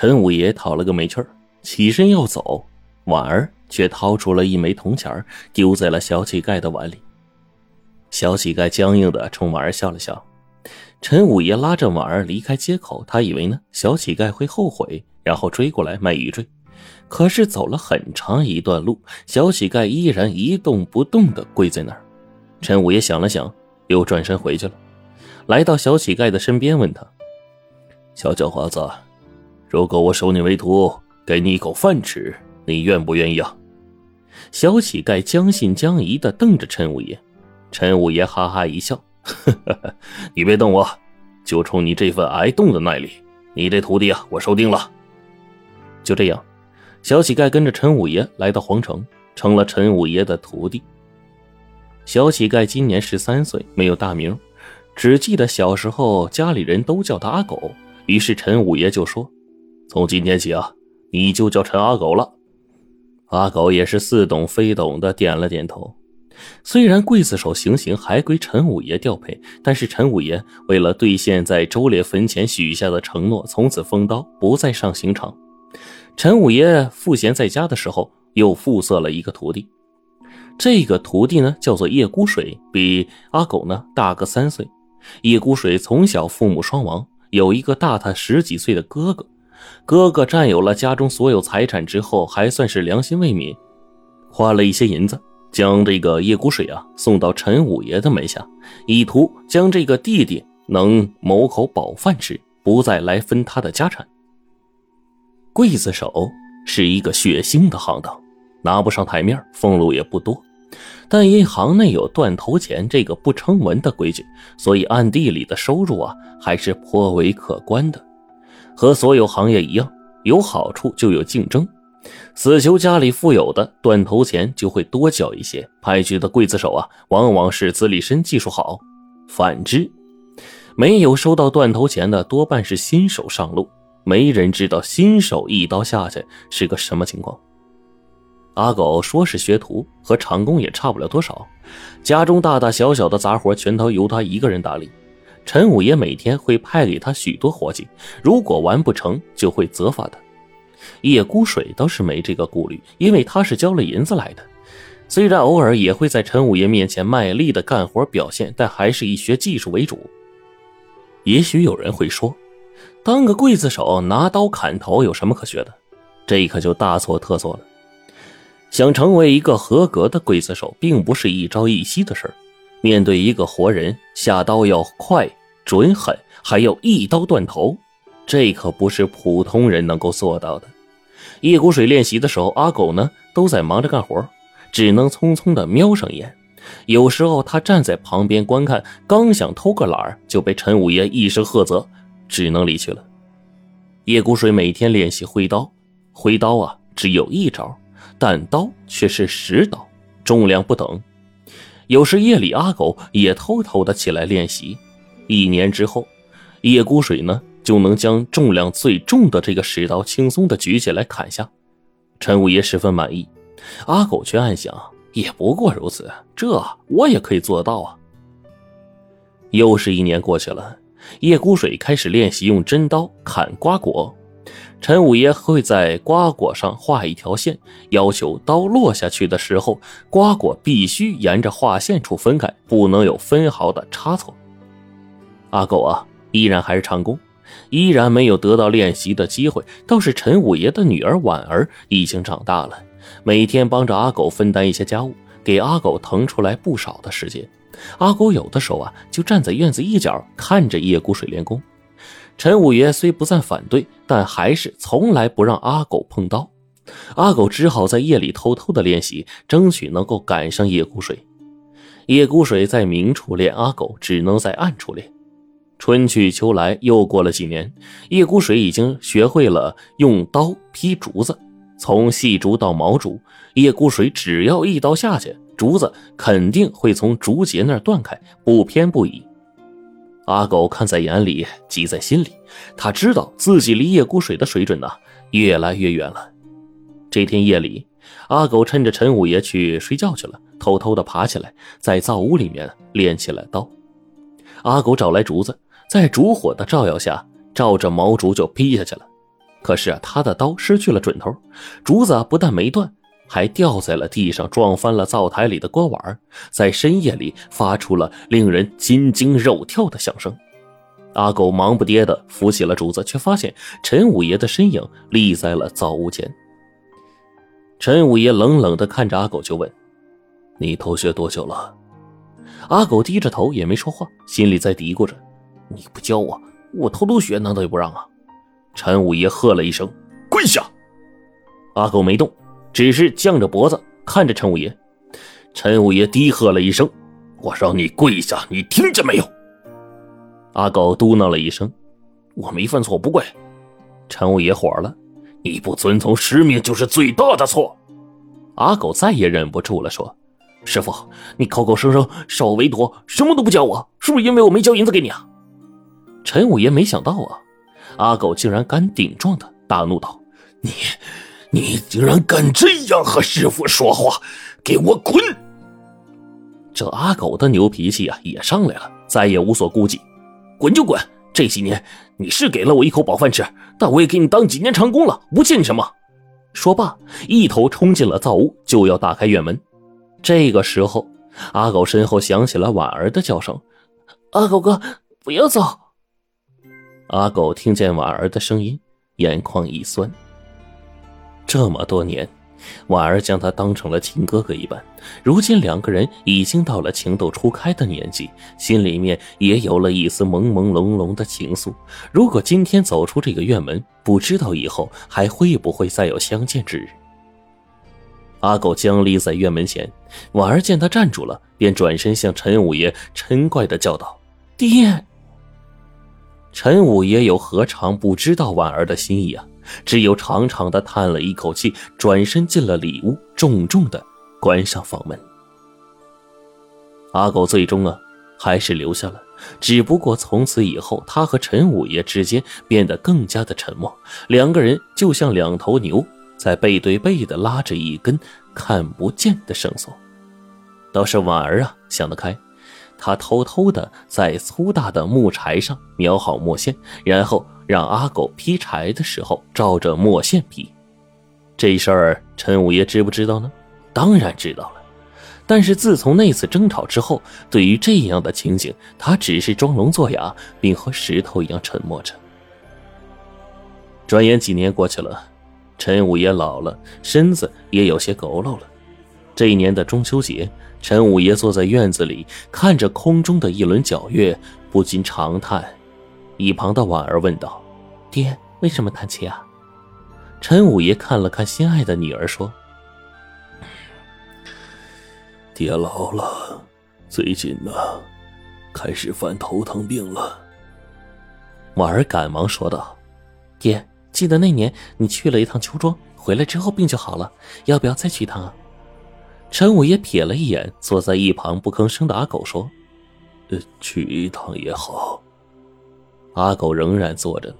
陈五爷讨了个没趣儿，起身要走，婉儿却掏出了一枚铜钱丢在了小乞丐的碗里。小乞丐僵硬的冲婉儿笑了笑。陈五爷拉着婉儿离开街口，他以为呢小乞丐会后悔，然后追过来卖玉坠。可是走了很长一段路，小乞丐依然一动不动的跪在那儿。陈五爷想了想，又转身回去了。来到小乞丐的身边，问他：“小叫花子，如果我收你为徒，给你一口饭吃，你愿不愿意啊？”小乞丐将信将疑的瞪着陈五爷。陈五爷哈哈一笑：“ 你别瞪我，就冲你这份挨冻的耐力，你这徒弟啊，我收定了。”就这样。小乞丐跟着陈五爷来到皇城，成了陈五爷的徒弟。小乞丐今年十三岁，没有大名，只记得小时候家里人都叫他阿狗。于是陈五爷就说：“从今天起啊，你就叫陈阿狗了。”阿狗也是似懂非懂的点了点头。虽然刽子手行刑还归陈五爷调配，但是陈五爷为了兑现在周烈坟前许下的承诺，从此封刀，不再上刑场。陈五爷赋闲在家的时候，又附色了一个徒弟。这个徒弟呢，叫做叶孤水，比阿狗呢大个三岁。叶孤水从小父母双亡，有一个大他十几岁的哥哥。哥哥占有了家中所有财产之后，还算是良心未泯，花了一些银子，将这个叶孤水啊送到陈五爷的门下，以图将这个弟弟能谋口饱饭吃，不再来分他的家产。刽子手是一个血腥的行当，拿不上台面，俸禄也不多。但因行内有断头钱这个不成文的规矩，所以暗地里的收入啊还是颇为可观的。和所有行业一样，有好处就有竞争。死囚家里富有的，断头钱就会多交一些。派去的刽子手啊，往往是资历深、技术好。反之，没有收到断头钱的，多半是新手上路。没人知道新手一刀下去是个什么情况。阿狗说是学徒，和长工也差不了多少。家中大大小小的杂活全都由他一个人打理。陈五爷每天会派给他许多活计，如果完不成，就会责罚他。叶孤水倒是没这个顾虑，因为他是交了银子来的。虽然偶尔也会在陈五爷面前卖力的干活表现，但还是以学技术为主。也许有人会说。当个刽子手拿刀砍头有什么可学的？这可就大错特错了。想成为一个合格的刽子手，并不是一朝一夕的事儿。面对一个活人，下刀要快、准、狠，还要一刀断头，这可不是普通人能够做到的。叶谷水练习的时候，阿狗呢都在忙着干活，只能匆匆的瞄上眼。有时候他站在旁边观看，刚想偷个懒就被陈五爷一声喝责。只能离去了。叶孤水每天练习挥刀，挥刀啊，只有一招，但刀却是十刀，重量不等。有时夜里阿狗也偷偷的起来练习。一年之后，叶孤水呢就能将重量最重的这个石刀轻松的举起来砍下。陈五爷十分满意，阿狗却暗想：也不过如此，这我也可以做到啊。又是一年过去了。叶孤水开始练习用真刀砍瓜果，陈五爷会在瓜果上画一条线，要求刀落下去的时候，瓜果必须沿着画线处分开，不能有分毫的差错。阿狗啊，依然还是长工，依然没有得到练习的机会。倒是陈五爷的女儿婉儿已经长大了，每天帮着阿狗分担一些家务，给阿狗腾出来不少的时间。阿狗有的时候啊，就站在院子一角看着叶孤水练功。陈五爷虽不赞反对，但还是从来不让阿狗碰刀。阿狗只好在夜里偷偷的练习，争取能够赶上叶孤水。叶孤水在明处练，阿狗只能在暗处练。春去秋来，又过了几年，叶孤水已经学会了用刀劈竹子，从细竹到毛竹，叶孤水只要一刀下去。竹子肯定会从竹节那儿断开，不偏不倚。阿狗看在眼里，急在心里。他知道自己离叶孤水的水准呢越来越远了。这天夜里，阿狗趁着陈五爷去睡觉去了，偷偷的爬起来，在灶屋里面练起了刀。阿狗找来竹子，在烛火的照耀下，照着毛竹就劈下去了。可是啊，他的刀失去了准头，竹子不但没断，还掉在了地上，撞翻了灶台里的锅碗，在深夜里发出了令人心惊肉跳的响声。阿狗忙不迭地扶起了竹子，却发现陈五爷的身影立在了灶屋前。陈五爷冷冷地看着阿狗，就问：“你偷学多久了？”阿狗低着头也没说话，心里在嘀咕着：“你不教我，我偷偷学难道也不让啊？”陈五爷喝了一声：“跪下！”阿狗没动，只是犟着脖子看着陈五爷。陈五爷低喝了一声：“我让你跪下，你听见没有？”阿狗嘟囔了一声：“我没犯错，不跪。”陈五爷火了：“你不遵从师命就是最大的错。”阿狗再也忍不住了，说。师傅，你口口声声少为多，什么都不教我，是不是因为我没交银子给你啊？陈五爷没想到啊，阿狗竟然敢顶撞他，大怒道：“你，你竟然敢这样和师傅说话，给我滚！”这阿狗的牛脾气啊也上来了，再也无所顾忌，滚就滚！这几年你是给了我一口饱饭吃，但我也给你当几年长工了，不欠你什么。说罢，一头冲进了灶屋，就要打开院门。这个时候，阿狗身后响起了婉儿的叫声：“阿狗哥，不要走！”阿狗听见婉儿的声音，眼眶一酸。这么多年，婉儿将他当成了亲哥哥一般，如今两个人已经到了情窦初开的年纪，心里面也有了一丝朦朦胧胧的情愫。如果今天走出这个院门，不知道以后还会不会再有相见之日。阿狗僵立在院门前，婉儿见他站住了，便转身向陈五爷嗔怪的叫道：“爹！”陈五爷又何尝不知道婉儿的心意啊？只有长长的叹了一口气，转身进了里屋，重重的关上房门。阿狗最终啊，还是留下了，只不过从此以后，他和陈五爷之间变得更加的沉默，两个人就像两头牛。在背对背的拉着一根看不见的绳索，倒是婉儿啊想得开，他偷偷的在粗大的木柴上描好墨线，然后让阿狗劈柴的时候照着墨线劈。这事儿陈五爷知不知道呢？当然知道了。但是自从那次争吵之后，对于这样的情景，他只是装聋作哑，并和石头一样沉默着。转眼几年过去了。陈五爷老了，身子也有些佝偻了。这一年的中秋节，陈五爷坐在院子里，看着空中的一轮皎月，不禁长叹。一旁的婉儿问道：“爹，为什么叹气啊？”陈五爷看了看心爱的女儿，说：“爹老了，最近呢，开始犯头疼病了。”婉儿赶忙说道：“爹。”记得那年你去了一趟秋庄，回来之后病就好了，要不要再去一趟啊？陈五爷瞥了一眼坐在一旁不吭声的阿狗，说：“呃，去一趟也好。”阿狗仍然坐着呢，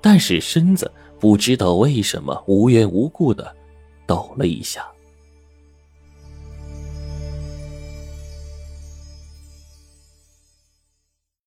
但是身子不知道为什么无缘无故的抖了一下。